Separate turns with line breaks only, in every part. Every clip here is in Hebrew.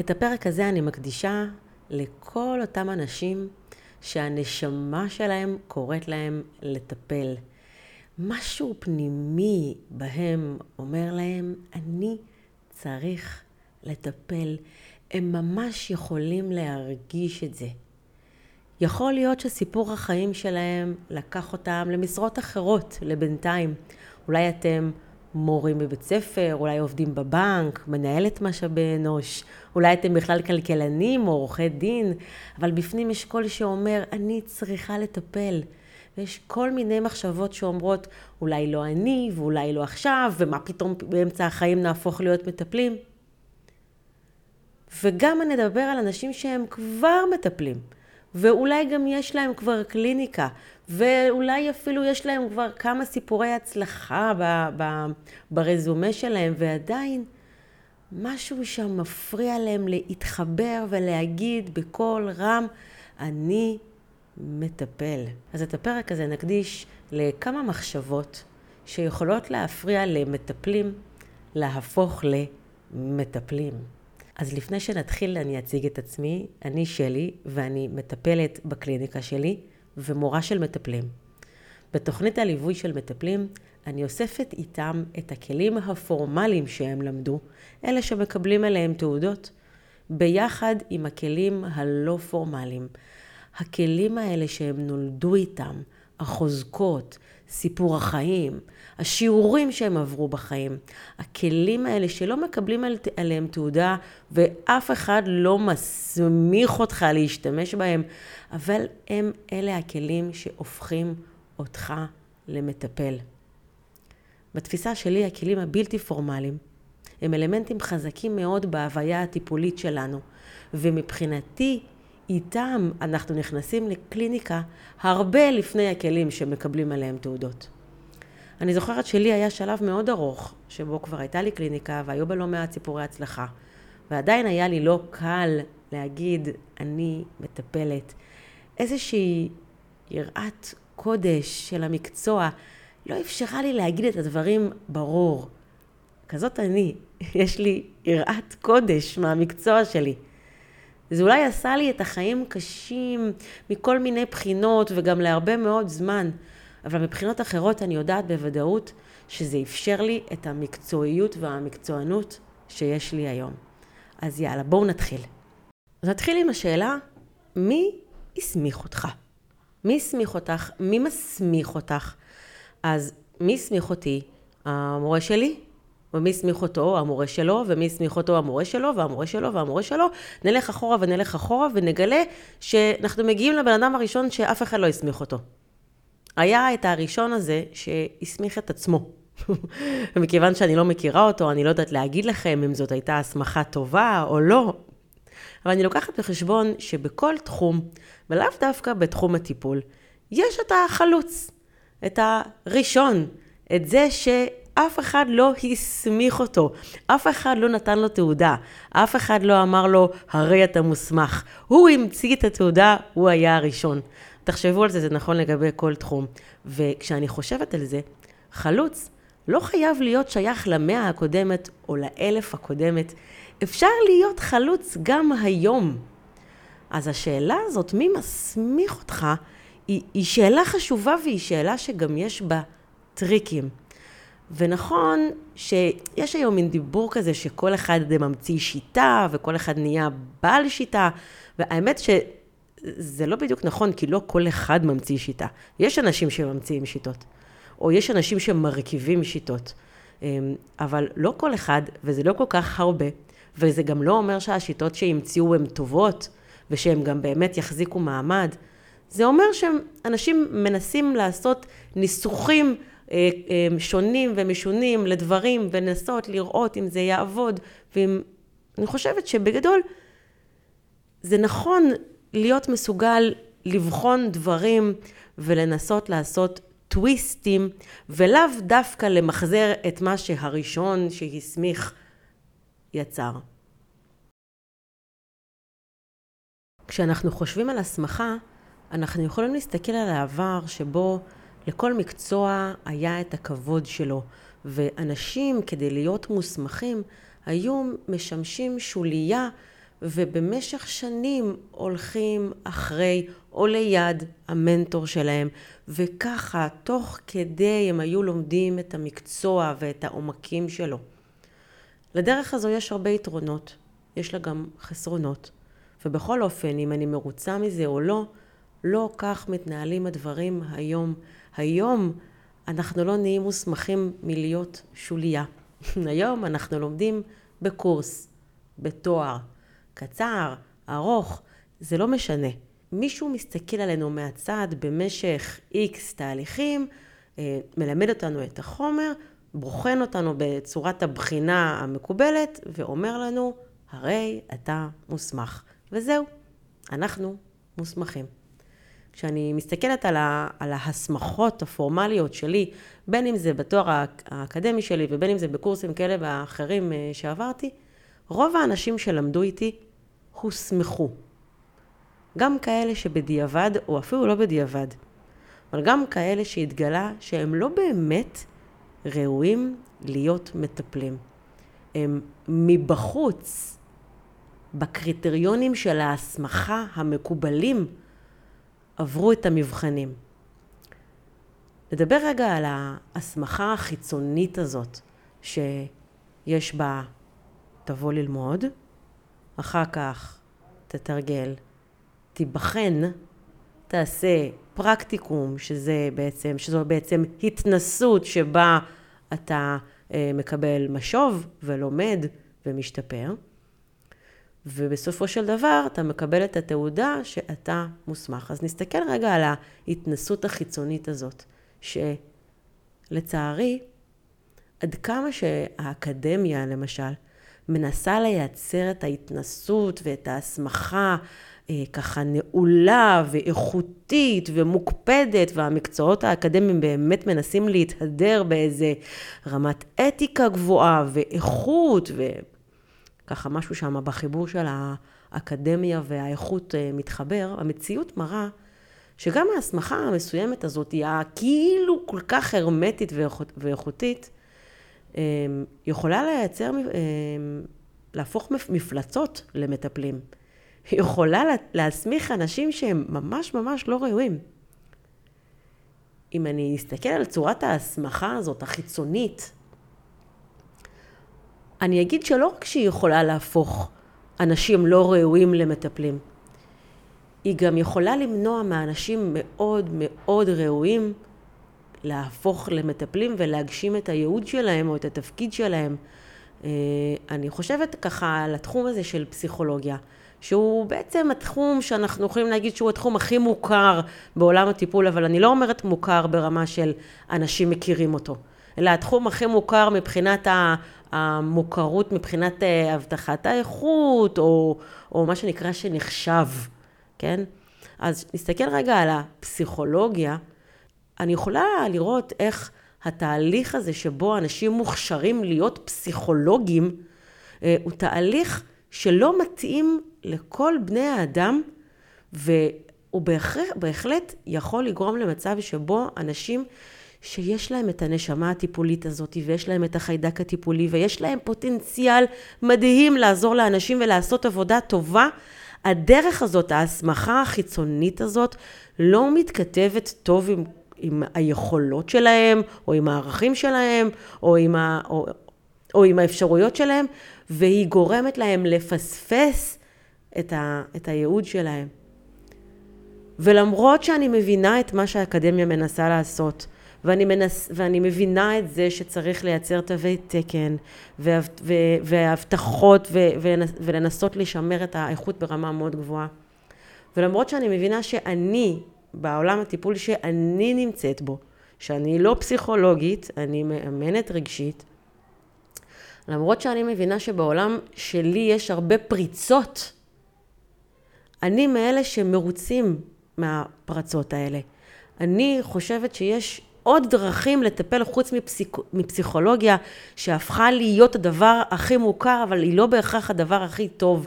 את הפרק הזה אני מקדישה לכל אותם אנשים שהנשמה שלהם קוראת להם לטפל. משהו פנימי בהם אומר להם, אני צריך לטפל. הם ממש יכולים להרגיש את זה. יכול להיות שסיפור החיים שלהם לקח אותם למשרות אחרות לבינתיים. אולי אתם מורים בבית ספר, אולי עובדים בבנק, מנהלת משאבי אנוש, אולי אתם בכלל כלכלנים או עורכי דין, אבל בפנים יש קול שאומר, אני צריכה לטפל. ויש כל מיני מחשבות שאומרות, אולי לא אני, ואולי לא עכשיו, ומה פתאום באמצע החיים נהפוך להיות מטפלים. וגם אני אדבר על אנשים שהם כבר מטפלים. ואולי גם יש להם כבר קליניקה, ואולי אפילו יש להם כבר כמה סיפורי הצלחה ב, ב, ברזומה שלהם, ועדיין משהו שם מפריע להם להתחבר ולהגיד בקול רם, אני מטפל. אז את הפרק הזה נקדיש לכמה מחשבות שיכולות להפריע למטפלים להפוך למטפלים. אז לפני שנתחיל אני אציג את עצמי, אני שלי ואני מטפלת בקליניקה שלי ומורה של מטפלים. בתוכנית הליווי של מטפלים אני אוספת איתם את הכלים הפורמליים שהם למדו, אלה שמקבלים עליהם תעודות, ביחד עם הכלים הלא פורמליים. הכלים האלה שהם נולדו איתם, החוזקות, סיפור החיים, השיעורים שהם עברו בחיים, הכלים האלה שלא מקבלים עליהם תעודה ואף אחד לא מסמיך אותך להשתמש בהם, אבל הם אלה הכלים שהופכים אותך למטפל. בתפיסה שלי הכלים הבלתי פורמליים הם אלמנטים חזקים מאוד בהוויה הטיפולית שלנו, ומבחינתי איתם אנחנו נכנסים לקליניקה הרבה לפני הכלים שמקבלים עליהם תעודות. אני זוכרת שלי היה שלב מאוד ארוך, שבו כבר הייתה לי קליניקה והיו בה לא מעט סיפורי הצלחה. ועדיין היה לי לא קל להגיד, אני מטפלת. איזושהי יראת קודש של המקצוע לא אפשרה לי להגיד את הדברים ברור. כזאת אני, יש לי יראת קודש מהמקצוע שלי. זה אולי עשה לי את החיים קשים מכל מיני בחינות וגם להרבה מאוד זמן, אבל מבחינות אחרות אני יודעת בוודאות שזה אפשר לי את המקצועיות והמקצוענות שיש לי היום. אז יאללה, בואו נתחיל. אז נתחיל עם השאלה, מי הסמיך אותך? מי הסמיך אותך? מי מסמיך אותך? אז מי הסמיך אותי? המורה שלי? ומי הסמיך אותו? המורה שלו, ומי הסמיך אותו? המורה שלו, והמורה שלו, והמורה שלו. נלך אחורה ונלך אחורה ונגלה שאנחנו מגיעים לבן אדם הראשון שאף אחד לא הסמיך אותו. היה את הראשון הזה שהסמיך את עצמו. ומכיוון שאני לא מכירה אותו, אני לא יודעת להגיד לכם אם זאת הייתה הסמכה טובה או לא. אבל אני לוקחת בחשבון שבכל תחום, ולאו דווקא בתחום הטיפול, יש את החלוץ, את הראשון, את זה שאף אחד לא הסמיך אותו, אף אחד לא נתן לו תעודה, אף אחד לא אמר לו, הרי אתה מוסמך. הוא המציא את התעודה, הוא היה הראשון. תחשבו על זה, זה נכון לגבי כל תחום. וכשאני חושבת על זה, חלוץ לא חייב להיות שייך למאה הקודמת או לאלף הקודמת. אפשר להיות חלוץ גם היום. אז השאלה הזאת, מי מסמיך אותך, היא, היא שאלה חשובה והיא שאלה שגם יש בה טריקים. ונכון שיש היום מין דיבור כזה שכל אחד ממציא שיטה וכל אחד נהיה בעל שיטה, והאמת שזה לא בדיוק נכון, כי לא כל אחד ממציא שיטה. יש אנשים שממציאים שיטות, או יש אנשים שמרכיבים שיטות, אמ, אבל לא כל אחד, וזה לא כל כך הרבה, וזה גם לא אומר שהשיטות שהמציאו הן טובות, ושהן גם באמת יחזיקו מעמד. זה אומר שאנשים מנסים לעשות ניסוחים שונים ומשונים לדברים, ולנסות לראות אם זה יעבוד, ואני חושבת שבגדול זה נכון להיות מסוגל לבחון דברים ולנסות לעשות טוויסטים, ולאו דווקא למחזר את מה שהראשון שהסמיך יצר. כשאנחנו חושבים על הסמכה, אנחנו יכולים להסתכל על העבר שבו לכל מקצוע היה את הכבוד שלו, ואנשים כדי להיות מוסמכים היו משמשים שולייה ובמשך שנים הולכים אחרי או ליד המנטור שלהם, וככה, תוך כדי הם היו לומדים את המקצוע ואת העומקים שלו. לדרך הזו יש הרבה יתרונות, יש לה גם חסרונות. ובכל אופן, אם אני מרוצה מזה או לא, לא כך מתנהלים הדברים היום. היום אנחנו לא נהיים מוסמכים מלהיות שוליה. היום אנחנו לומדים בקורס, בתואר, קצר, ארוך, זה לא משנה. מישהו מסתכל עלינו מהצד במשך איקס תהליכים, אה, מלמד אותנו את החומר, בוחן אותנו בצורת הבחינה המקובלת, ואומר לנו, הרי אתה מוסמך. וזהו, אנחנו מוסמכים. כשאני מסתכלת על, ה, על ההסמכות הפורמליות שלי, בין אם זה בתואר האקדמי שלי ובין אם זה בקורסים כאלה ואחרים אה, שעברתי, רוב האנשים שלמדו איתי הוסמכו. גם כאלה שבדיעבד, או אפילו לא בדיעבד, אבל גם כאלה שהתגלה שהם לא באמת ראויים להיות מטפלים. הם מבחוץ, בקריטריונים של ההסמכה המקובלים, עברו את המבחנים. נדבר רגע על ההסמכה החיצונית הזאת, שיש בה תבוא ללמוד, אחר כך תתרגל, תיבחן, תעשה פרקטיקום, שזה בעצם, שזו בעצם התנסות שבה אתה אה, מקבל משוב ולומד ומשתפר. ובסופו של דבר אתה מקבל את התעודה שאתה מוסמך. אז נסתכל רגע על ההתנסות החיצונית הזאת, שלצערי, עד כמה שהאקדמיה למשל מנסה לייצר את ההתנסות ואת ההסמכה אה, ככה נעולה ואיכותית ומוקפדת, והמקצועות האקדמיים באמת מנסים להתהדר באיזה רמת אתיקה גבוהה ואיכות, וככה משהו שם בחיבור של האקדמיה והאיכות אה, מתחבר. המציאות מראה שגם ההסמכה המסוימת הזאת היא הכאילו כל כך הרמטית ואיכותית, אה, יכולה לייצר, להפוך מפלצות למטפלים. יכולה להסמיך אנשים שהם ממש ממש לא ראויים. אם אני אסתכל על צורת ההסמכה הזאת, החיצונית, אני אגיד שלא רק שהיא יכולה להפוך אנשים לא ראויים למטפלים, היא גם יכולה למנוע מאנשים מאוד מאוד ראויים להפוך למטפלים ולהגשים את הייעוד שלהם או את התפקיד שלהם. אה, אני חושבת ככה על התחום הזה של פסיכולוגיה. שהוא בעצם התחום שאנחנו יכולים להגיד שהוא התחום הכי מוכר בעולם הטיפול, אבל אני לא אומרת מוכר ברמה של אנשים מכירים אותו, אלא התחום הכי מוכר מבחינת המוכרות, מבחינת אה, הבטחת האיכות, או, או מה שנקרא שנחשב, כן? אז נסתכל רגע על הפסיכולוגיה, אני יכולה לראות איך התהליך הזה שבו אנשים מוכשרים להיות פסיכולוגים, אה, הוא תהליך שלא מתאים לכל בני האדם, והוא בהחלט, יכול לגרום למצב שבו אנשים שיש להם את הנשמה הטיפולית הזאת, ויש להם את החיידק הטיפולי, ויש להם פוטנציאל מדהים לעזור לאנשים ולעשות עבודה טובה, הדרך הזאת, ההסמכה החיצונית הזאת, לא מתכתבת טוב עם, עם היכולות שלהם, או עם הערכים שלהם, או עם, ה, או, או עם האפשרויות שלהם, והיא גורמת להם לפספס את, ה, את הייעוד שלהם. ולמרות שאני מבינה את מה שהאקדמיה מנסה לעשות, ואני, מנס, ואני מבינה את זה שצריך לייצר תווי תקן והבטחות ולנסות לשמר את האיכות ברמה מאוד גבוהה. ולמרות שאני מבינה שאני, בעולם הטיפול שאני נמצאת בו, שאני לא פסיכולוגית, אני מאמנת רגשית, למרות שאני מבינה שבעולם שלי יש הרבה פריצות, אני מאלה שמרוצים מהפרצות האלה. אני חושבת שיש עוד דרכים לטפל חוץ מפסיכ... מפסיכולוגיה שהפכה להיות הדבר הכי מוכר, אבל היא לא בהכרח הדבר הכי טוב,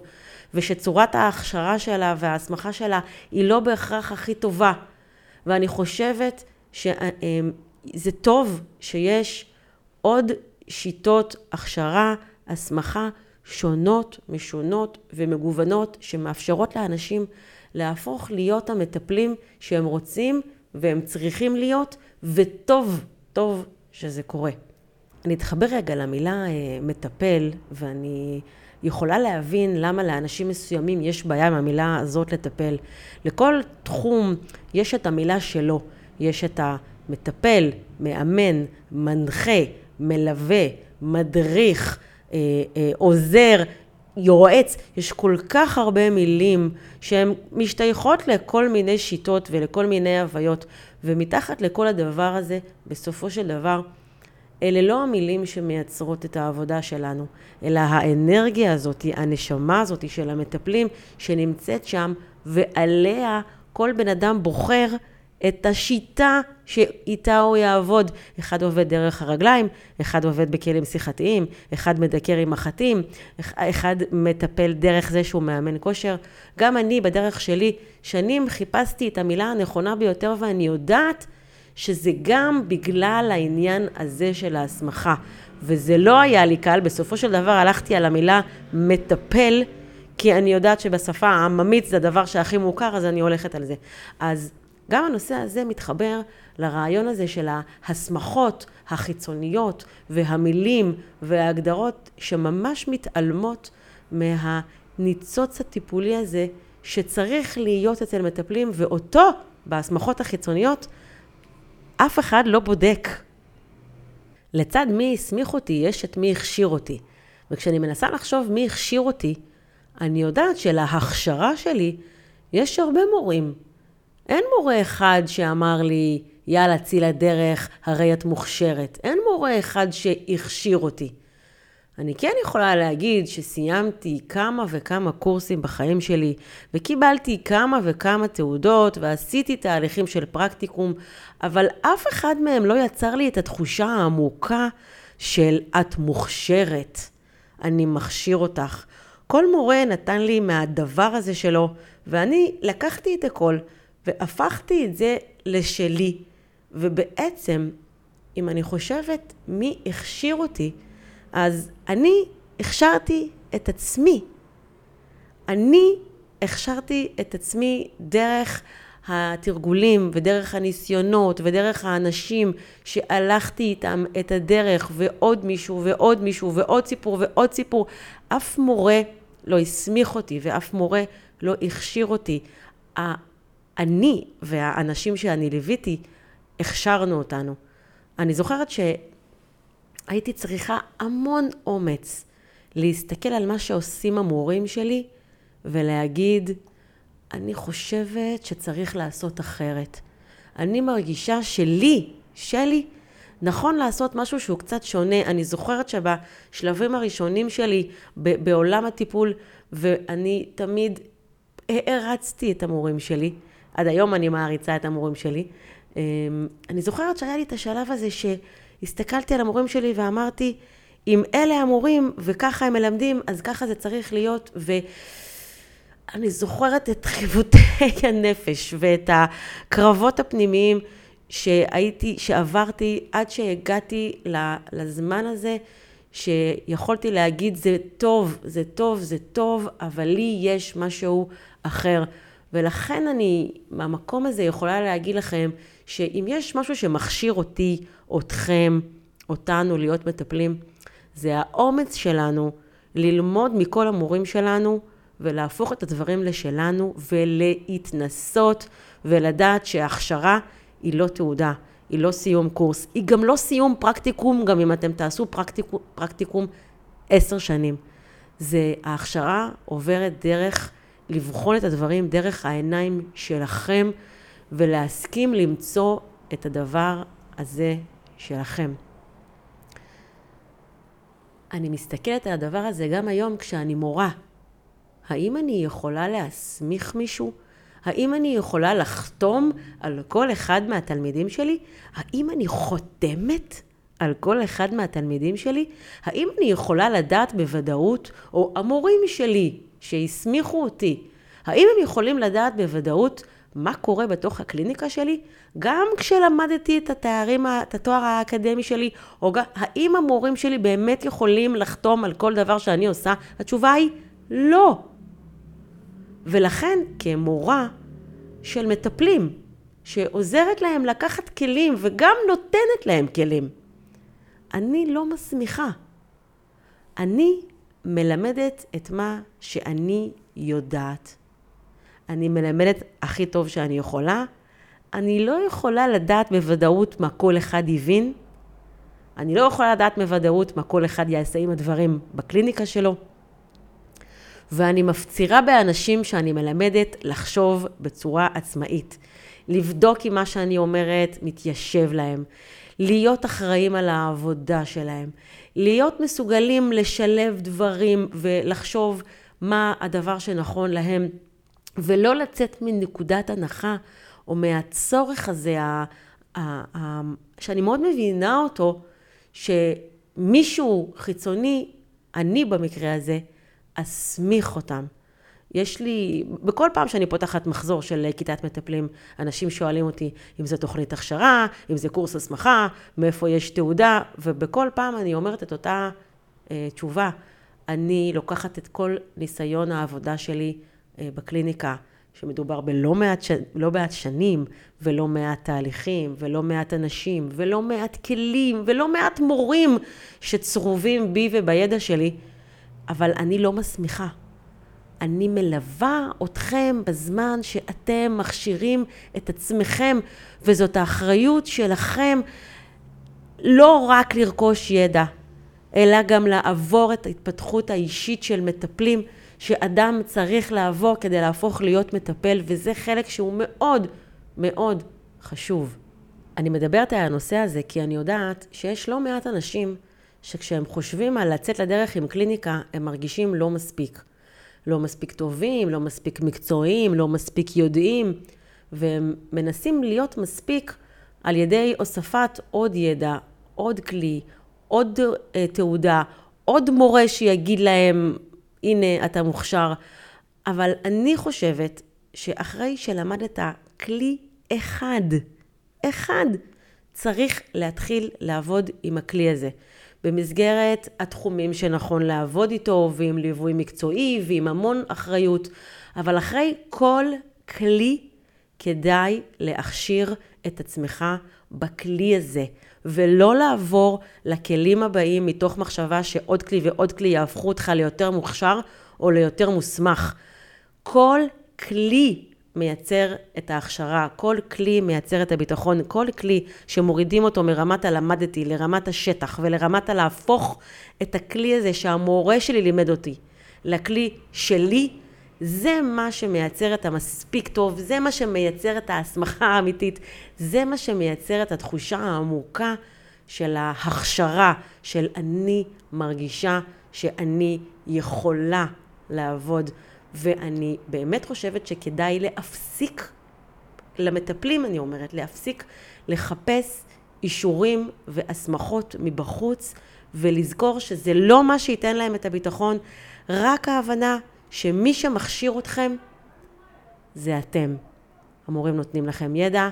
ושצורת ההכשרה שלה וההסמכה שלה היא לא בהכרח הכי טובה. ואני חושבת שזה טוב שיש עוד שיטות הכשרה, הסמכה, שונות, משונות ומגוונות, שמאפשרות לאנשים להפוך להיות המטפלים שהם רוצים והם צריכים להיות, וטוב, טוב שזה קורה. אני אתחבר רגע למילה אה, מטפל, ואני יכולה להבין למה לאנשים מסוימים יש בעיה עם המילה הזאת לטפל. לכל תחום יש את המילה שלו. יש את המטפל, מאמן, מנחה, מלווה, מדריך, אה, אה, עוזר, יועץ, יש כל כך הרבה מילים שהן משתייכות לכל מיני שיטות ולכל מיני הוויות, ומתחת לכל הדבר הזה, בסופו של דבר, אלה לא המילים שמייצרות את העבודה שלנו, אלא האנרגיה הזאת, הנשמה הזאת של המטפלים שנמצאת שם, ועליה כל בן אדם בוחר את השיטה שאיתה הוא יעבוד. אחד עובד דרך הרגליים, אחד עובד בכלים שיחתיים, אחד מדקר עם מחטים, אחד מטפל דרך זה שהוא מאמן כושר. גם אני, בדרך שלי, שנים חיפשתי את המילה הנכונה ביותר, ואני יודעת שזה גם בגלל העניין הזה של ההסמכה. וזה לא היה לי קל, בסופו של דבר הלכתי על המילה מטפל, כי אני יודעת שבשפה העממית זה הדבר שהכי מוכר, אז אני הולכת על זה. אז גם הנושא הזה מתחבר לרעיון הזה של ההסמכות החיצוניות והמילים וההגדרות שממש מתעלמות מהניצוץ הטיפולי הזה שצריך להיות אצל מטפלים ואותו בהסמכות החיצוניות אף אחד לא בודק. לצד מי הסמיך אותי יש את מי הכשיר אותי. וכשאני מנסה לחשוב מי הכשיר אותי, אני יודעת שלהכשרה שלי יש הרבה מורים אין מורה אחד שאמר לי, יאללה, צאי לדרך, הרי את מוכשרת. אין מורה אחד שהכשיר אותי. אני כן יכולה להגיד שסיימתי כמה וכמה קורסים בחיים שלי, וקיבלתי כמה וכמה תעודות, ועשיתי תהליכים של פרקטיקום, אבל אף אחד מהם לא יצר לי את התחושה העמוקה של את מוכשרת, אני מכשיר אותך. כל מורה נתן לי מהדבר הזה שלו, ואני לקחתי את הכל. והפכתי את זה לשלי. ובעצם, אם אני חושבת מי הכשיר אותי, אז אני הכשרתי את עצמי. אני הכשרתי את עצמי דרך התרגולים ודרך הניסיונות ודרך האנשים שהלכתי איתם את הדרך ועוד מישהו ועוד מישהו ועוד סיפור ועוד סיפור. אף מורה לא הסמיך אותי ואף מורה לא הכשיר אותי. אני והאנשים שאני ליוויתי, הכשרנו אותנו. אני זוכרת שהייתי צריכה המון אומץ להסתכל על מה שעושים המורים שלי ולהגיד, אני חושבת שצריך לעשות אחרת. אני מרגישה שלי, שלי, נכון לעשות משהו שהוא קצת שונה. אני זוכרת שבשלבים הראשונים שלי בעולם הטיפול, ואני תמיד הערצתי את המורים שלי, עד היום אני מעריצה את המורים שלי. אמ, אני זוכרת שהיה לי את השלב הזה שהסתכלתי על המורים שלי ואמרתי, אם אלה המורים וככה הם מלמדים, אז ככה זה צריך להיות. ואני זוכרת את חיווטי הנפש ואת הקרבות הפנימיים שהייתי, שעברתי עד שהגעתי לזמן הזה, שיכולתי להגיד, זה טוב, זה טוב, זה טוב, אבל לי יש משהו אחר. ולכן אני, מהמקום הזה יכולה להגיד לכם, שאם יש משהו שמכשיר אותי, אתכם, אותנו להיות מטפלים, זה האומץ שלנו ללמוד מכל המורים שלנו ולהפוך את הדברים לשלנו ולהתנסות ולדעת שההכשרה היא לא תעודה, היא לא סיום קורס, היא גם לא סיום פרקטיקום, גם אם אתם תעשו פרקטיקום, עשר שנים. זה, ההכשרה עוברת דרך לבחון את הדברים דרך העיניים שלכם ולהסכים למצוא את הדבר הזה שלכם. אני מסתכלת על הדבר הזה גם היום כשאני מורה. האם אני יכולה להסמיך מישהו? האם אני יכולה לחתום על כל אחד מהתלמידים שלי? האם אני חותמת על כל אחד מהתלמידים שלי? האם אני יכולה לדעת בוודאות, או המורים שלי שהסמיכו אותי, האם הם יכולים לדעת בוודאות מה קורה בתוך הקליניקה שלי, גם כשלמדתי את התארים, את התואר האקדמי שלי, או גם, האם המורים שלי באמת יכולים לחתום על כל דבר שאני עושה? התשובה היא לא. ולכן, כמורה של מטפלים, שעוזרת להם לקחת כלים וגם נותנת להם כלים, אני לא מסמיכה. אני מלמדת את מה שאני יודעת. אני מלמדת הכי טוב שאני יכולה. אני לא יכולה לדעת בוודאות מה כל אחד הבין. אני לא יכולה לדעת בוודאות מה כל אחד יעשה עם הדברים בקליניקה שלו. ואני מפצירה באנשים שאני מלמדת לחשוב בצורה עצמאית. לבדוק אם מה שאני אומרת מתיישב להם. להיות אחראים על העבודה שלהם. להיות מסוגלים לשלב דברים ולחשוב מה הדבר שנכון להם, ולא לצאת מנקודת הנחה או מהצורך הזה, שאני מאוד מבינה אותו, שמישהו חיצוני, אני במקרה הזה, אסמיך אותם. יש לי, בכל פעם שאני פותחת מחזור של כיתת מטפלים, אנשים שואלים אותי אם זו תוכנית הכשרה, אם זה קורס הסמכה, מאיפה יש תעודה, ובכל פעם אני אומרת את אותה אה, תשובה. אני לוקחת את כל ניסיון העבודה שלי אה, בקליניקה, שמדובר בלא מעט, ש... לא מעט שנים, ולא מעט תהליכים, ולא מעט אנשים, ולא מעט כלים, ולא מעט מורים שצרובים בי ובידע שלי, אבל אני לא מסמיכה. אני מלווה אתכם בזמן שאתם מכשירים את עצמכם, וזאת האחריות שלכם לא רק לרכוש ידע, אלא גם לעבור את ההתפתחות האישית של מטפלים, שאדם צריך לעבור כדי להפוך להיות מטפל, וזה חלק שהוא מאוד מאוד חשוב. אני מדברת על הנושא הזה כי אני יודעת שיש לא מעט אנשים שכשהם חושבים על לצאת לדרך עם קליניקה, הם מרגישים לא מספיק. לא מספיק טובים, לא מספיק מקצועיים, לא מספיק יודעים, והם מנסים להיות מספיק על ידי הוספת עוד ידע, עוד כלי, עוד uh, תעודה, עוד מורה שיגיד להם, הנה, אתה מוכשר. אבל אני חושבת שאחרי שלמדת כלי אחד, אחד, צריך להתחיל לעבוד עם הכלי הזה. במסגרת התחומים שנכון לעבוד איתו, ועם ליווי מקצועי, ועם המון אחריות. אבל אחרי כל כלי, כדאי להכשיר את עצמך בכלי הזה, ולא לעבור לכלים הבאים מתוך מחשבה שעוד כלי ועוד כלי יהפכו אותך ליותר מוכשר או ליותר מוסמך. כל כלי מייצר את ההכשרה, כל כלי מייצר את הביטחון, כל כלי שמורידים אותו מרמת הלמדתי לרמת השטח ולרמת הלהפוך את הכלי הזה שהמורה שלי לימד אותי לכלי שלי, זה מה שמייצר את המספיק טוב, זה מה שמייצר את ההסמכה האמיתית, זה מה שמייצר את התחושה העמוקה של ההכשרה, של אני מרגישה שאני יכולה לעבוד. ואני באמת חושבת שכדאי להפסיק, למטפלים אני אומרת, להפסיק לחפש אישורים והסמכות מבחוץ, ולזכור שזה לא מה שייתן להם את הביטחון, רק ההבנה שמי שמכשיר אתכם זה אתם. המורים נותנים לכם ידע,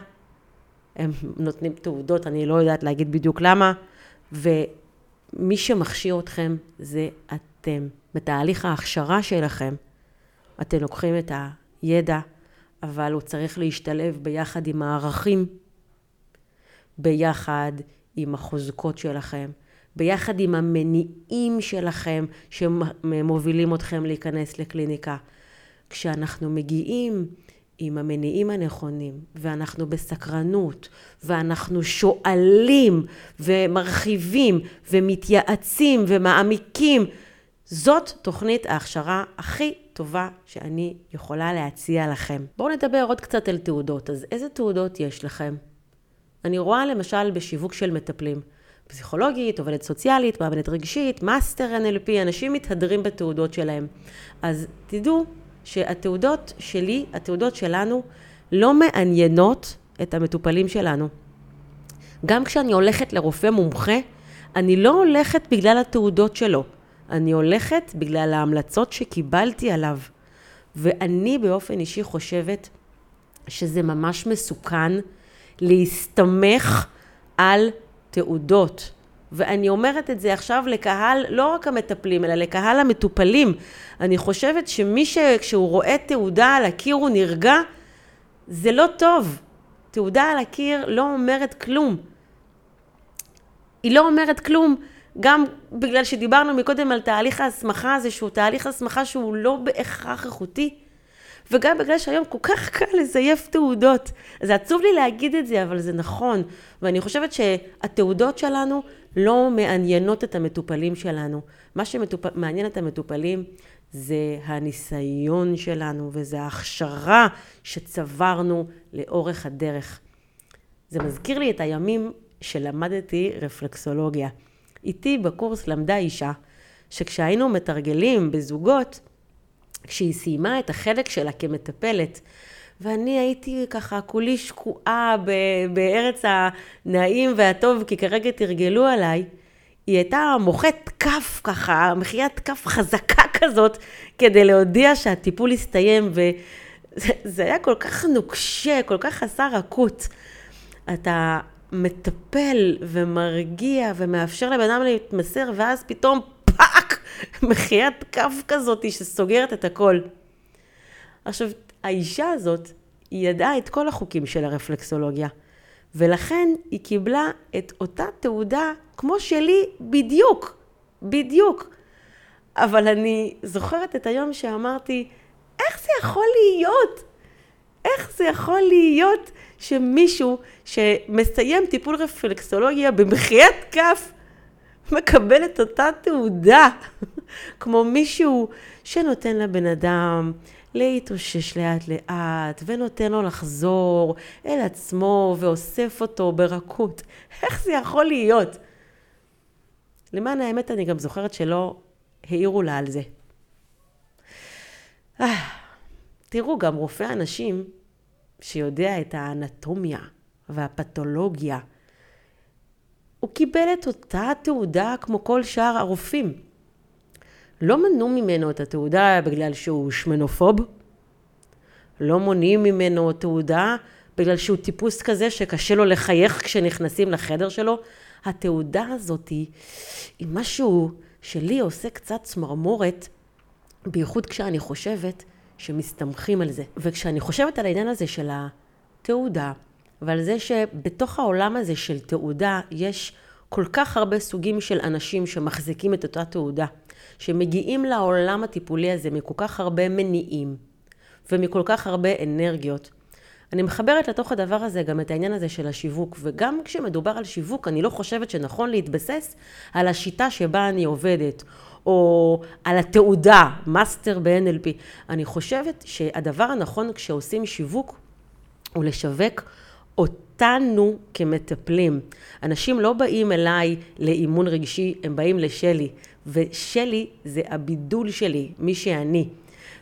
הם נותנים תעודות, אני לא יודעת להגיד בדיוק למה, ומי שמכשיר אתכם זה אתם. בתהליך ההכשרה שלכם, אתם לוקחים את הידע, אבל הוא צריך להשתלב ביחד עם הערכים, ביחד עם החוזקות שלכם, ביחד עם המניעים שלכם שמובילים אתכם להיכנס לקליניקה. כשאנחנו מגיעים עם המניעים הנכונים, ואנחנו בסקרנות, ואנחנו שואלים, ומרחיבים, ומתייעצים, ומעמיקים, זאת תוכנית ההכשרה הכי טובה שאני יכולה להציע לכם. בואו נדבר עוד קצת על תעודות. אז איזה תעודות יש לכם? אני רואה למשל בשיווק של מטפלים. פסיכולוגית, עובדת סוציאלית, מעבדת רגשית, מאסטר NLP, אנשים מתהדרים בתעודות שלהם. אז תדעו שהתעודות שלי, התעודות שלנו, לא מעניינות את המטופלים שלנו. גם כשאני הולכת לרופא מומחה, אני לא הולכת בגלל התעודות שלו. אני הולכת בגלל ההמלצות שקיבלתי עליו. ואני באופן אישי חושבת שזה ממש מסוכן להסתמך על תעודות. ואני אומרת את זה עכשיו לקהל, לא רק המטפלים, אלא לקהל המטופלים. אני חושבת שמי שכשהוא רואה תעודה על הקיר הוא נרגע, זה לא טוב. תעודה על הקיר לא אומרת כלום. היא לא אומרת כלום, גם בגלל שדיברנו מקודם על תהליך ההסמכה הזה, שהוא תהליך הסמכה שהוא לא בהכרח איכותי. וגם בגלל שהיום כל כך קל לזייף תעודות. זה עצוב לי להגיד את זה, אבל זה נכון. ואני חושבת שהתעודות שלנו לא מעניינות את המטופלים שלנו. מה שמעניין את המטופלים זה הניסיון שלנו וזה ההכשרה שצברנו לאורך הדרך. זה מזכיר לי את הימים שלמדתי רפלקסולוגיה. איתי בקורס למדה אישה שכשהיינו מתרגלים בזוגות, כשהיא סיימה את החלק שלה כמטפלת, ואני הייתי ככה כולי שקועה בארץ הנעים והטוב, כי כרגע תרגלו עליי, היא הייתה מוחאת כף ככה, מחיאת כף חזקה כזאת, כדי להודיע שהטיפול הסתיים, וזה היה כל כך נוקשה, כל כך חסר רכות. אתה מטפל ומרגיע ומאפשר לבן אדם להתמסר, ואז פתאום פאק, מחיאת כף כזאת שסוגרת את הכל. עכשיו, האישה הזאת, היא ידעה את כל החוקים של הרפלקסולוגיה, ולכן היא קיבלה את אותה תעודה כמו שלי בדיוק, בדיוק. אבל אני זוכרת את היום שאמרתי, איך זה יכול להיות? איך זה יכול להיות שמישהו שמסיים טיפול רפלקסולוגיה במחיית כף מקבל את אותה תעודה כמו מישהו שנותן לבן אדם להתאושש לאט לאט ונותן לו לחזור אל עצמו ואוסף אותו ברכות. איך זה יכול להיות? למען האמת אני גם זוכרת שלא העירו לה על זה. תראו, גם רופא הנשים שיודע את האנטומיה והפתולוגיה, הוא קיבל את אותה תעודה כמו כל שאר הרופאים. לא מנעו ממנו את התעודה בגלל שהוא שמנופוב, לא מונעים ממנו תעודה בגלל שהוא טיפוס כזה שקשה לו לחייך כשנכנסים לחדר שלו. התעודה הזאת היא משהו שלי עושה קצת צמרמורת, בייחוד כשאני חושבת שמסתמכים על זה. וכשאני חושבת על העניין הזה של התעודה, ועל זה שבתוך העולם הזה של תעודה יש כל כך הרבה סוגים של אנשים שמחזיקים את אותה תעודה, שמגיעים לעולם הטיפולי הזה מכל כך הרבה מניעים ומכל כך הרבה אנרגיות. אני מחברת לתוך הדבר הזה גם את העניין הזה של השיווק, וגם כשמדובר על שיווק, אני לא חושבת שנכון להתבסס על השיטה שבה אני עובדת, או על התעודה, מאסטר ב-NLP. אני חושבת שהדבר הנכון כשעושים שיווק, הוא לשווק אותנו כמטפלים. אנשים לא באים אליי לאימון רגשי, הם באים לשלי, ושלי זה הבידול שלי, מי שאני.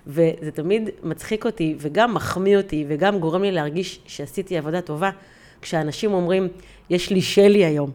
וזה תמיד מצחיק אותי, וגם מחמיא אותי, וגם גורם לי להרגיש שעשיתי עבודה טובה, כשאנשים אומרים, יש לי שלי היום.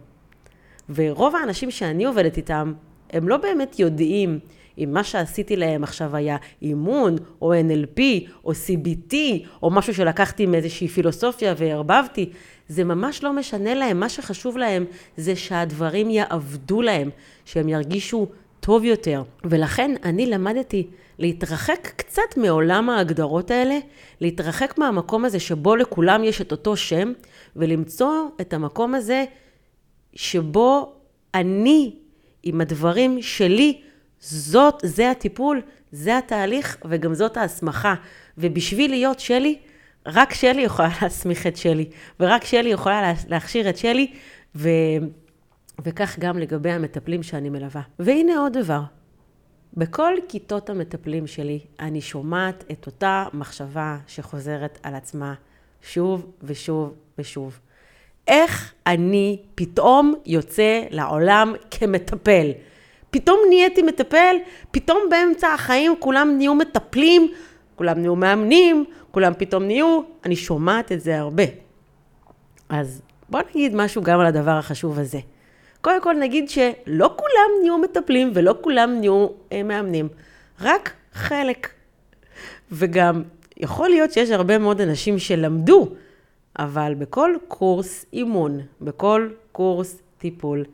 ורוב האנשים שאני עובדת איתם, הם לא באמת יודעים אם מה שעשיתי להם עכשיו היה אימון, או NLP, או CBT, או משהו שלקחתי מאיזושהי פילוסופיה וערבבתי. זה ממש לא משנה להם, מה שחשוב להם זה שהדברים יעבדו להם, שהם ירגישו טוב יותר. ולכן אני למדתי להתרחק קצת מעולם ההגדרות האלה, להתרחק מהמקום הזה שבו לכולם יש את אותו שם, ולמצוא את המקום הזה שבו אני עם הדברים שלי, זאת, זה הטיפול, זה התהליך וגם זאת ההסמכה. ובשביל להיות שלי, רק שלי יכולה להסמיך את שלי, ורק שלי יכולה להכשיר את שלי, ו... וכך גם לגבי המטפלים שאני מלווה. והנה עוד דבר, בכל כיתות המטפלים שלי אני שומעת את אותה מחשבה שחוזרת על עצמה שוב ושוב ושוב. איך אני פתאום יוצא לעולם כמטפל? פתאום נהייתי מטפל, פתאום באמצע החיים כולם נהיו מטפלים, כולם נהיו מאמנים, כולם פתאום נהיו, אני שומעת את זה הרבה. אז בוא נגיד משהו גם על הדבר החשוב הזה. קודם כל נגיד שלא כולם נהיו מטפלים ולא כולם נהיו אה, מאמנים, רק חלק. וגם יכול להיות שיש הרבה מאוד אנשים שלמדו, אבל בכל קורס אימון, בכל קורס טיפול,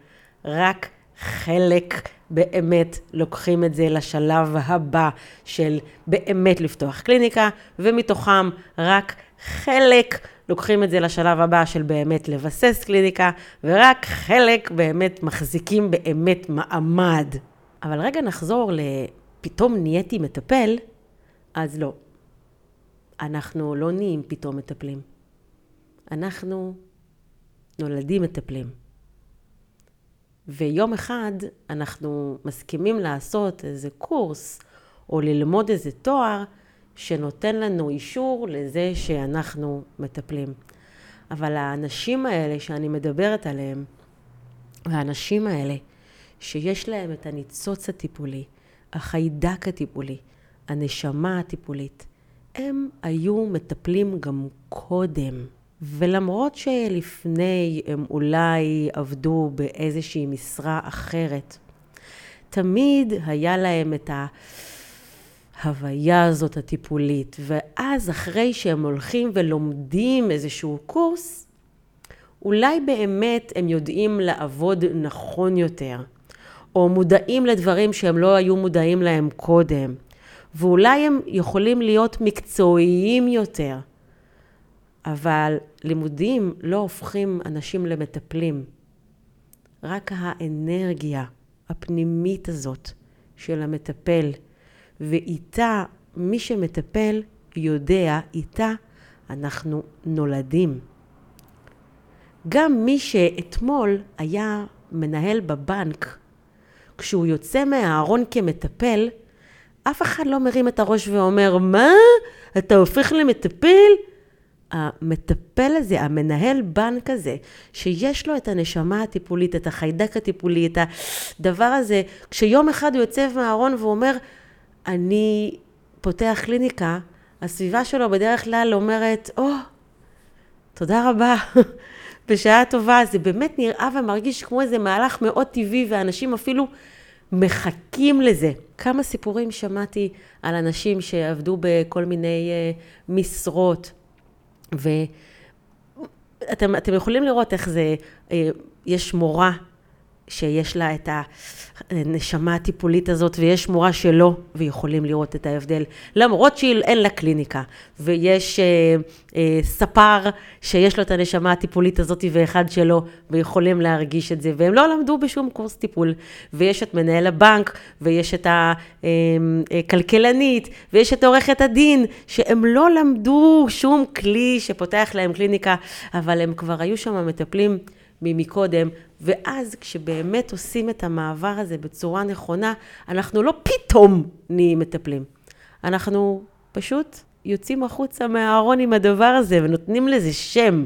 רק חלק באמת לוקחים את זה לשלב הבא של באמת לפתוח קליניקה, ומתוכם רק חלק לוקחים את זה לשלב הבא של באמת לבסס קליניקה, ורק חלק באמת מחזיקים באמת מעמד. אבל רגע נחזור לפתאום נהייתי מטפל, אז לא. אנחנו לא נהיים פתאום מטפלים. אנחנו נולדים מטפלים. ויום אחד אנחנו מסכימים לעשות איזה קורס או ללמוד איזה תואר שנותן לנו אישור לזה שאנחנו מטפלים. אבל האנשים האלה שאני מדברת עליהם, האנשים האלה שיש להם את הניצוץ הטיפולי, החיידק הטיפולי, הנשמה הטיפולית, הם היו מטפלים גם קודם. ולמרות שלפני הם אולי עבדו באיזושהי משרה אחרת, תמיד היה להם את ההוויה הזאת הטיפולית. ואז אחרי שהם הולכים ולומדים איזשהו קורס, אולי באמת הם יודעים לעבוד נכון יותר, או מודעים לדברים שהם לא היו מודעים להם קודם, ואולי הם יכולים להיות מקצועיים יותר. אבל לימודים לא הופכים אנשים למטפלים. רק האנרגיה הפנימית הזאת של המטפל, ואיתה, מי שמטפל יודע, איתה אנחנו נולדים. גם מי שאתמול היה מנהל בבנק, כשהוא יוצא מהארון כמטפל, אף אחד לא מרים את הראש ואומר, מה? אתה הופך למטפל? המטפל הזה, המנהל בנק הזה, שיש לו את הנשמה הטיפולית, את החיידק הטיפולי, את הדבר הזה, כשיום אחד הוא יוצא מהארון והוא אומר, אני פותח קליניקה, הסביבה שלו בדרך כלל אומרת, או, oh, תודה רבה, בשעה טובה. זה באמת נראה ומרגיש כמו איזה מהלך מאוד טבעי, ואנשים אפילו מחכים לזה. כמה סיפורים שמעתי על אנשים שעבדו בכל מיני uh, משרות. ואתם יכולים לראות איך זה, אה, יש מורה שיש לה את הנשמה הטיפולית הזאת, ויש מורה שלא, ויכולים לראות את ההבדל, למרות שאין לה קליניקה. ויש אה, אה, ספר שיש לו את הנשמה הטיפולית הזאת, ואחד שלא, ויכולים להרגיש את זה. והם לא למדו בשום קורס טיפול. ויש את מנהל הבנק, ויש את הכלכלנית, אה, אה, ויש את עורכת הדין, שהם לא למדו שום כלי שפותח להם קליניקה, אבל הם כבר היו שם מטפלים. ממקודם, ואז כשבאמת עושים את המעבר הזה בצורה נכונה, אנחנו לא פתאום נהיים מטפלים. אנחנו פשוט יוצאים החוצה מהארון עם הדבר הזה ונותנים לזה שם,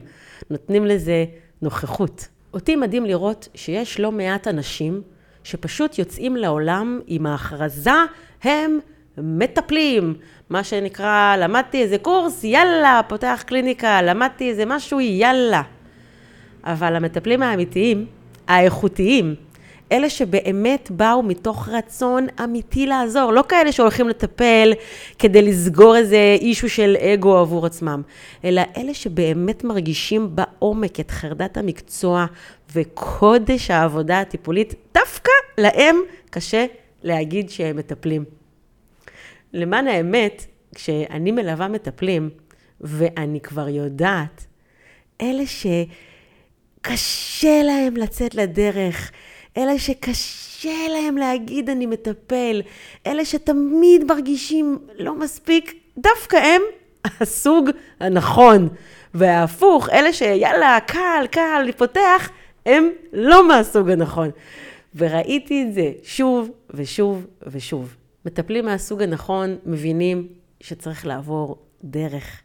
נותנים לזה נוכחות. אותי מדהים לראות שיש לא מעט אנשים שפשוט יוצאים לעולם עם ההכרזה, הם מטפלים. מה שנקרא, למדתי איזה קורס, יאללה, פותח קליניקה, למדתי איזה משהו, יאללה. אבל המטפלים האמיתיים, האיכותיים, אלה שבאמת באו מתוך רצון אמיתי לעזור, לא כאלה שהולכים לטפל כדי לסגור איזה אישו של אגו עבור עצמם, אלא אלה שבאמת מרגישים בעומק את חרדת המקצוע וקודש העבודה הטיפולית, דווקא להם קשה להגיד שהם מטפלים. למען האמת, כשאני מלווה מטפלים, ואני כבר יודעת, אלה ש... קשה להם לצאת לדרך, אלה שקשה להם להגיד אני מטפל, אלה שתמיד מרגישים לא מספיק, דווקא הם הסוג הנכון. וההפוך, אלה שיאללה, קל, קל, לפותח, הם לא מהסוג הנכון. וראיתי את זה שוב ושוב ושוב. מטפלים מהסוג הנכון מבינים שצריך לעבור דרך.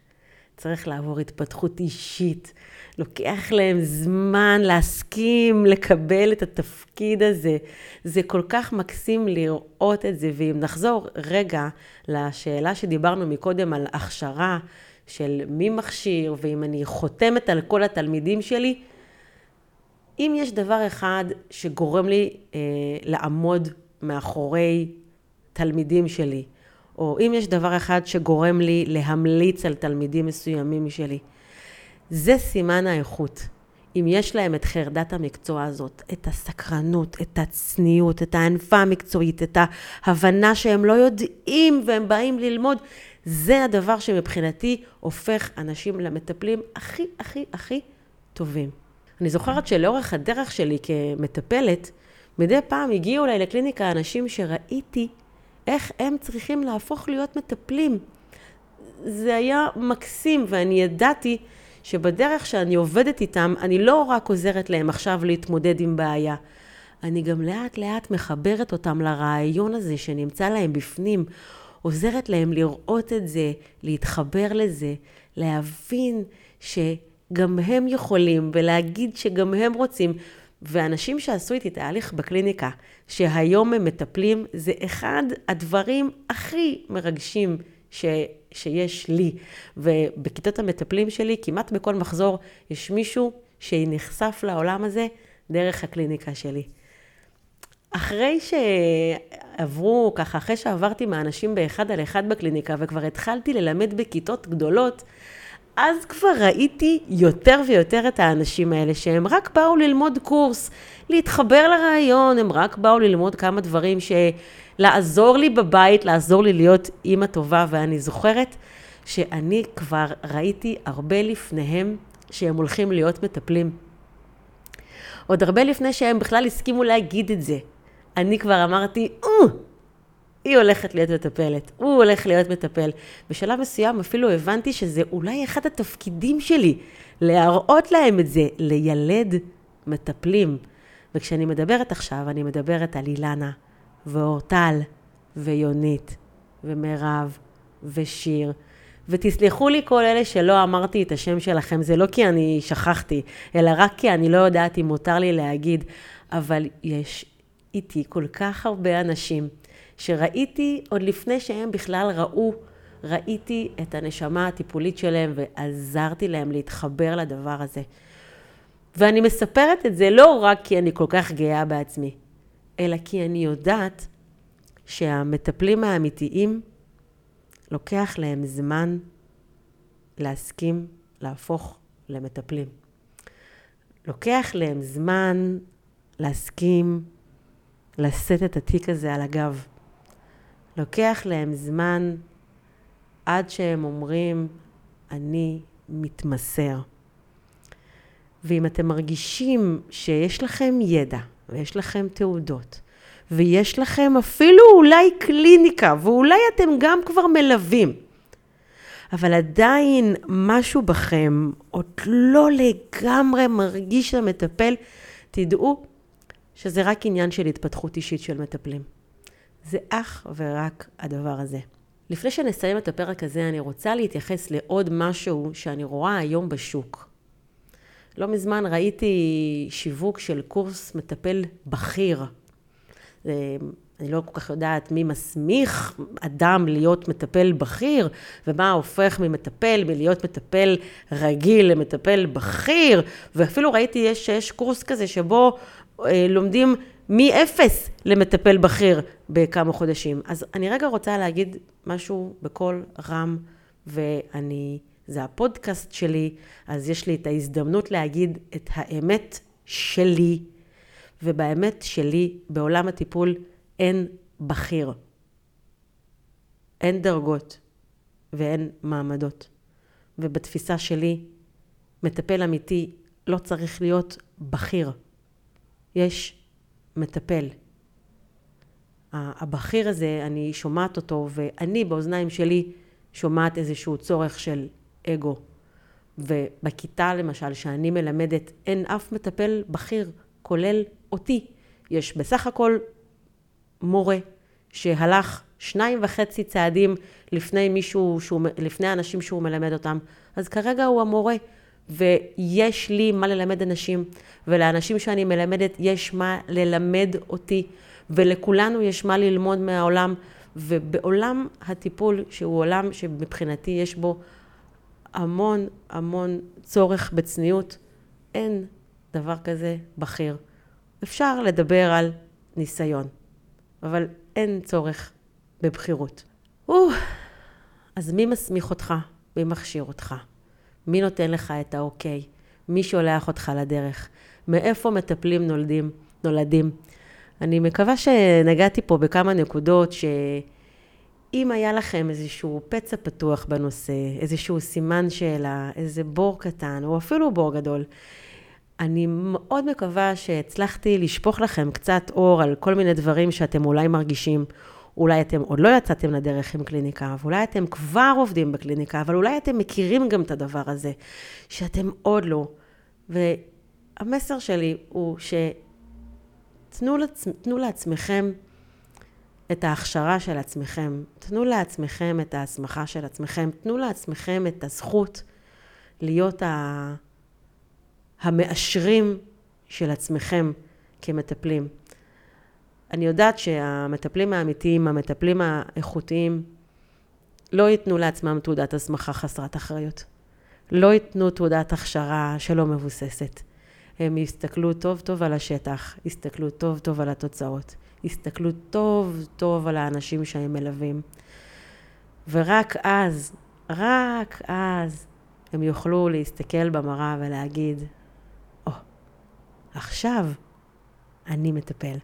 צריך לעבור התפתחות אישית. לוקח להם זמן להסכים לקבל את התפקיד הזה. זה כל כך מקסים לראות את זה. ואם נחזור רגע לשאלה שדיברנו מקודם על הכשרה של מי מכשיר, ואם אני חותמת על כל התלמידים שלי, אם יש דבר אחד שגורם לי אה, לעמוד מאחורי תלמידים שלי, או אם יש דבר אחד שגורם לי להמליץ על תלמידים מסוימים שלי, זה סימן האיכות. אם יש להם את חרדת המקצוע הזאת, את הסקרנות, את הצניעות, את הענפה המקצועית, את ההבנה שהם לא יודעים והם באים ללמוד, זה הדבר שמבחינתי הופך אנשים למטפלים הכי, הכי, הכי טובים. אני זוכרת שלאורך הדרך שלי כמטפלת, מדי פעם הגיעו אליי לקליניקה אנשים שראיתי איך הם צריכים להפוך להיות מטפלים. זה היה מקסים, ואני ידעתי שבדרך שאני עובדת איתם, אני לא רק עוזרת להם עכשיו להתמודד עם בעיה, אני גם לאט לאט מחברת אותם לרעיון הזה שנמצא להם בפנים, עוזרת להם לראות את זה, להתחבר לזה, להבין שגם הם יכולים ולהגיד שגם הם רוצים. ואנשים שעשו איתי תהליך בקליניקה, שהיום הם מטפלים, זה אחד הדברים הכי מרגשים ש, שיש לי. ובכיתות המטפלים שלי, כמעט בכל מחזור, יש מישהו שנחשף לעולם הזה דרך הקליניקה שלי. אחרי שעברו, ככה, אחרי שעברתי מהאנשים באחד על אחד בקליניקה וכבר התחלתי ללמד בכיתות גדולות, אז כבר ראיתי יותר ויותר את האנשים האלה שהם רק באו ללמוד קורס, להתחבר לרעיון, הם רק באו ללמוד כמה דברים שלעזור לי בבית, לעזור לי להיות אימא טובה, ואני זוכרת שאני כבר ראיתי הרבה לפניהם שהם הולכים להיות מטפלים. עוד הרבה לפני שהם בכלל הסכימו להגיד את זה. אני כבר אמרתי, אה, היא הולכת להיות מטפלת, הוא הולך להיות מטפל. בשלב מסוים אפילו הבנתי שזה אולי אחד התפקידים שלי, להראות להם את זה, לילד מטפלים. וכשאני מדברת עכשיו, אני מדברת על אילנה, ואורטל, ויונית, ומירב, ושיר. ותסלחו לי כל אלה שלא אמרתי את השם שלכם, זה לא כי אני שכחתי, אלא רק כי אני לא יודעת אם מותר לי להגיד, אבל יש איתי כל כך הרבה אנשים שראיתי עוד לפני שהם בכלל ראו, ראיתי את הנשמה הטיפולית שלהם ועזרתי להם להתחבר לדבר הזה. ואני מספרת את זה לא רק כי אני כל כך גאה בעצמי, אלא כי אני יודעת שהמטפלים האמיתיים, לוקח להם זמן להסכים להפוך למטפלים. לוקח להם זמן להסכים לשאת את התיק הזה על הגב. לוקח להם זמן עד שהם אומרים, אני מתמסר. ואם אתם מרגישים שיש לכם ידע ויש לכם תעודות, ויש לכם אפילו אולי קליניקה, ואולי אתם גם כבר מלווים, אבל עדיין משהו בכם עוד לא לגמרי מרגיש למטפל, תדעו שזה רק עניין של התפתחות אישית של מטפלים. זה אך ורק הדבר הזה. לפני שנסיים את הפרק הזה, אני רוצה להתייחס לעוד משהו שאני רואה היום בשוק. לא מזמן ראיתי שיווק של קורס מטפל בכיר. אני לא כל כך יודעת מי מסמיך אדם להיות מטפל בכיר, ומה הופך ממטפל, מלהיות מטפל רגיל למטפל בכיר, ואפילו ראיתי שיש קורס כזה שבו אה, לומדים מאפס למטפל בכיר בכמה חודשים. אז אני רגע רוצה להגיד משהו בקול רם, ואני, זה הפודקאסט שלי, אז יש לי את ההזדמנות להגיד את האמת שלי, ובאמת שלי, בעולם הטיפול, אין בכיר. אין דרגות ואין מעמדות. ובתפיסה שלי, מטפל אמיתי לא צריך להיות בכיר. יש מטפל. הבכיר הזה, אני שומעת אותו, ואני באוזניים שלי שומעת איזשהו צורך של אגו. ובכיתה למשל, שאני מלמדת, אין אף מטפל בכיר, כולל אותי. יש בסך הכל מורה שהלך שניים וחצי צעדים לפני מישהו, שהוא, לפני האנשים שהוא מלמד אותם. אז כרגע הוא המורה. ויש לי מה ללמד אנשים, ולאנשים שאני מלמדת יש מה ללמד אותי, ולכולנו יש מה ללמוד מהעולם, ובעולם הטיפול, שהוא עולם שמבחינתי יש בו המון המון צורך בצניעות, אין דבר כזה בכיר. אפשר לדבר על ניסיון, אבל אין צורך בבחירות. אז מי מסמיך אותך? מי מכשיר אותך? מי נותן לך את האוקיי? מי שולח אותך לדרך? מאיפה מטפלים נולדים, נולדים? אני מקווה שנגעתי פה בכמה נקודות שאם היה לכם איזשהו פצע פתוח בנושא, איזשהו סימן שאלה, איזה בור קטן, או אפילו בור גדול, אני מאוד מקווה שהצלחתי לשפוך לכם קצת אור על כל מיני דברים שאתם אולי מרגישים. אולי אתם עוד לא יצאתם לדרך עם קליניקה, ואולי אתם כבר עובדים בקליניקה, אבל אולי אתם מכירים גם את הדבר הזה, שאתם עוד לא. והמסר שלי הוא שתנו לעצ... לעצמכם את ההכשרה של עצמכם, תנו לעצמכם את ההסמכה של עצמכם, תנו לעצמכם את הזכות להיות ה... המאשרים של עצמכם כמטפלים. אני יודעת שהמטפלים האמיתיים, המטפלים האיכותיים, לא ייתנו לעצמם תעודת הסמכה חסרת אחריות. לא ייתנו תעודת הכשרה שלא מבוססת. הם יסתכלו טוב טוב על השטח, יסתכלו טוב טוב על התוצאות, יסתכלו טוב טוב על האנשים שהם מלווים. ורק אז, רק אז, הם יוכלו להסתכל במראה ולהגיד, או, oh, עכשיו אני מטפל.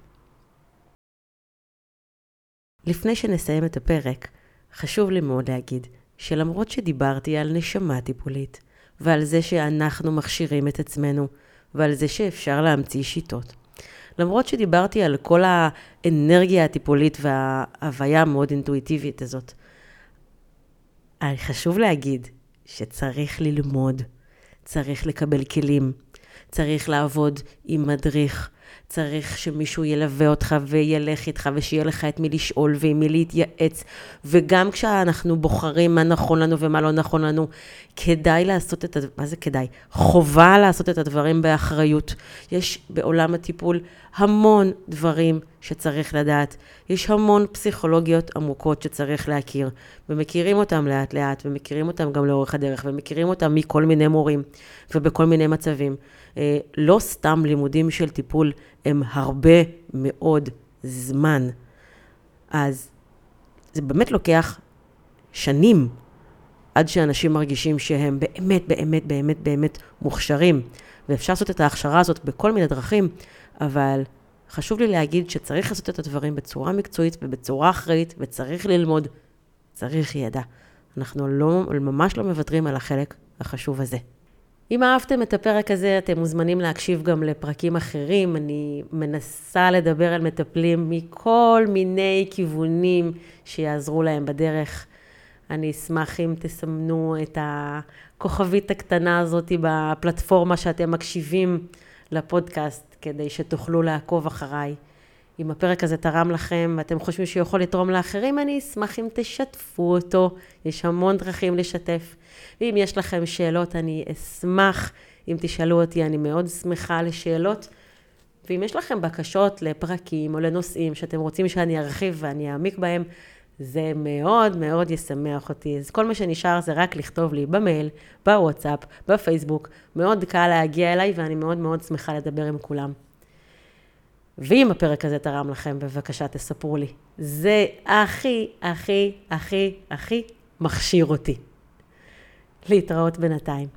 לפני שנסיים את הפרק, חשוב לי מאוד להגיד שלמרות שדיברתי על נשמה טיפולית, ועל זה שאנחנו מכשירים את עצמנו, ועל זה שאפשר להמציא שיטות, למרות שדיברתי על כל האנרגיה הטיפולית וההוויה המאוד אינטואיטיבית הזאת, חשוב להגיד שצריך ללמוד, צריך לקבל כלים, צריך לעבוד עם מדריך, צריך שמישהו ילווה אותך וילך איתך ושיהיה לך את מי לשאול ועם מי להתייעץ. וגם כשאנחנו בוחרים מה נכון לנו ומה לא נכון לנו, כדאי לעשות את, ה... מה זה כדאי? חובה לעשות את הדברים באחריות. יש בעולם הטיפול המון דברים שצריך לדעת. יש המון פסיכולוגיות עמוקות שצריך להכיר, ומכירים אותם לאט לאט, ומכירים אותם גם לאורך הדרך, ומכירים אותם מכל מיני מורים, ובכל מיני מצבים. אה, לא סתם לימודים של טיפול הם הרבה מאוד זמן. אז זה באמת לוקח שנים עד שאנשים מרגישים שהם באמת, באמת, באמת, באמת מוכשרים. ואפשר לעשות את ההכשרה הזאת בכל מיני דרכים, אבל חשוב לי להגיד שצריך לעשות את הדברים בצורה מקצועית ובצורה אחראית, וצריך ללמוד, צריך ידע. אנחנו לא, ממש לא מוותרים על החלק החשוב הזה. אם אהבתם את הפרק הזה, אתם מוזמנים להקשיב גם לפרקים אחרים. אני מנסה לדבר על מטפלים מכל מיני כיוונים שיעזרו להם בדרך. אני אשמח אם תסמנו את הכוכבית הקטנה הזאת בפלטפורמה שאתם מקשיבים לפודקאסט, כדי שתוכלו לעקוב אחריי. אם הפרק הזה תרם לכם ואתם חושבים שיכול לתרום לאחרים, אני אשמח אם תשתפו אותו. יש המון דרכים לשתף. ואם יש לכם שאלות, אני אשמח אם תשאלו אותי, אני מאוד שמחה לשאלות. ואם יש לכם בקשות לפרקים או לנושאים שאתם רוצים שאני ארחיב ואני אעמיק בהם, זה מאוד מאוד ישמח אותי. אז כל מה שנשאר זה רק לכתוב לי במייל, בוואטסאפ, בפייסבוק. מאוד קל להגיע אליי ואני מאוד מאוד שמחה לדבר עם כולם. ואם הפרק הזה תרם לכם, בבקשה תספרו לי. זה הכי, הכי, הכי, הכי מכשיר אותי. להתראות בינתיים.